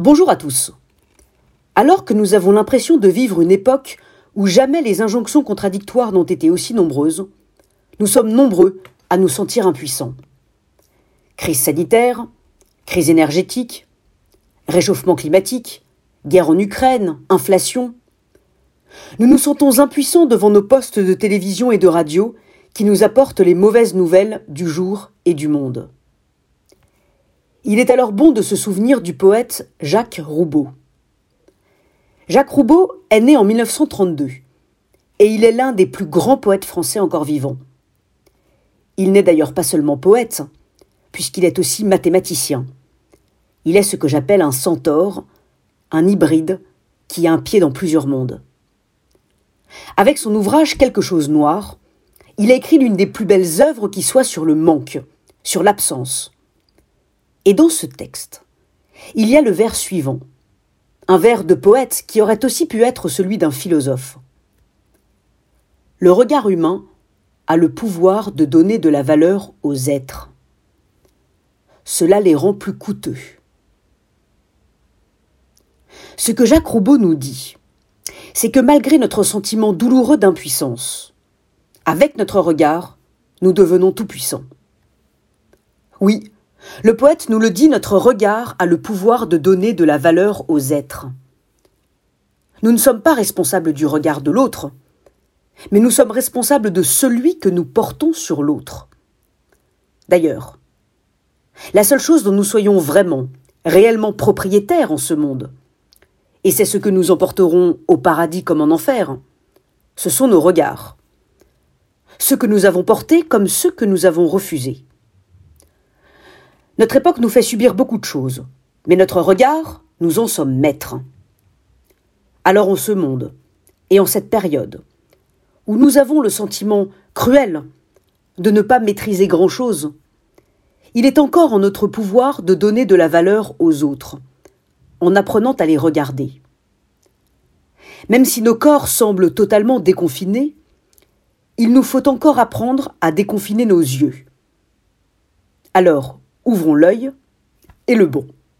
Bonjour à tous. Alors que nous avons l'impression de vivre une époque où jamais les injonctions contradictoires n'ont été aussi nombreuses, nous sommes nombreux à nous sentir impuissants. Crise sanitaire, crise énergétique, réchauffement climatique, guerre en Ukraine, inflation. Nous nous sentons impuissants devant nos postes de télévision et de radio qui nous apportent les mauvaises nouvelles du jour et du monde. Il est alors bon de se souvenir du poète Jacques Roubaud. Jacques Roubaud est né en 1932 et il est l'un des plus grands poètes français encore vivants. Il n'est d'ailleurs pas seulement poète, puisqu'il est aussi mathématicien. Il est ce que j'appelle un centaure, un hybride qui a un pied dans plusieurs mondes. Avec son ouvrage Quelque chose noir, il a écrit l'une des plus belles œuvres qui soit sur le manque, sur l'absence, et dans ce texte, il y a le vers suivant, un vers de poète qui aurait aussi pu être celui d'un philosophe. Le regard humain a le pouvoir de donner de la valeur aux êtres. Cela les rend plus coûteux. Ce que Jacques Roubaud nous dit, c'est que malgré notre sentiment douloureux d'impuissance, avec notre regard, nous devenons tout-puissants. Oui, le poète nous le dit, notre regard a le pouvoir de donner de la valeur aux êtres. Nous ne sommes pas responsables du regard de l'autre, mais nous sommes responsables de celui que nous portons sur l'autre. D'ailleurs, la seule chose dont nous soyons vraiment, réellement propriétaires en ce monde, et c'est ce que nous emporterons au paradis comme en enfer, ce sont nos regards. Ceux que nous avons portés comme ceux que nous avons refusés. Notre époque nous fait subir beaucoup de choses, mais notre regard, nous en sommes maîtres. Alors en ce monde, et en cette période, où nous avons le sentiment cruel de ne pas maîtriser grand-chose, il est encore en notre pouvoir de donner de la valeur aux autres, en apprenant à les regarder. Même si nos corps semblent totalement déconfinés, il nous faut encore apprendre à déconfiner nos yeux. Alors, ouvrons l'œil et le bon.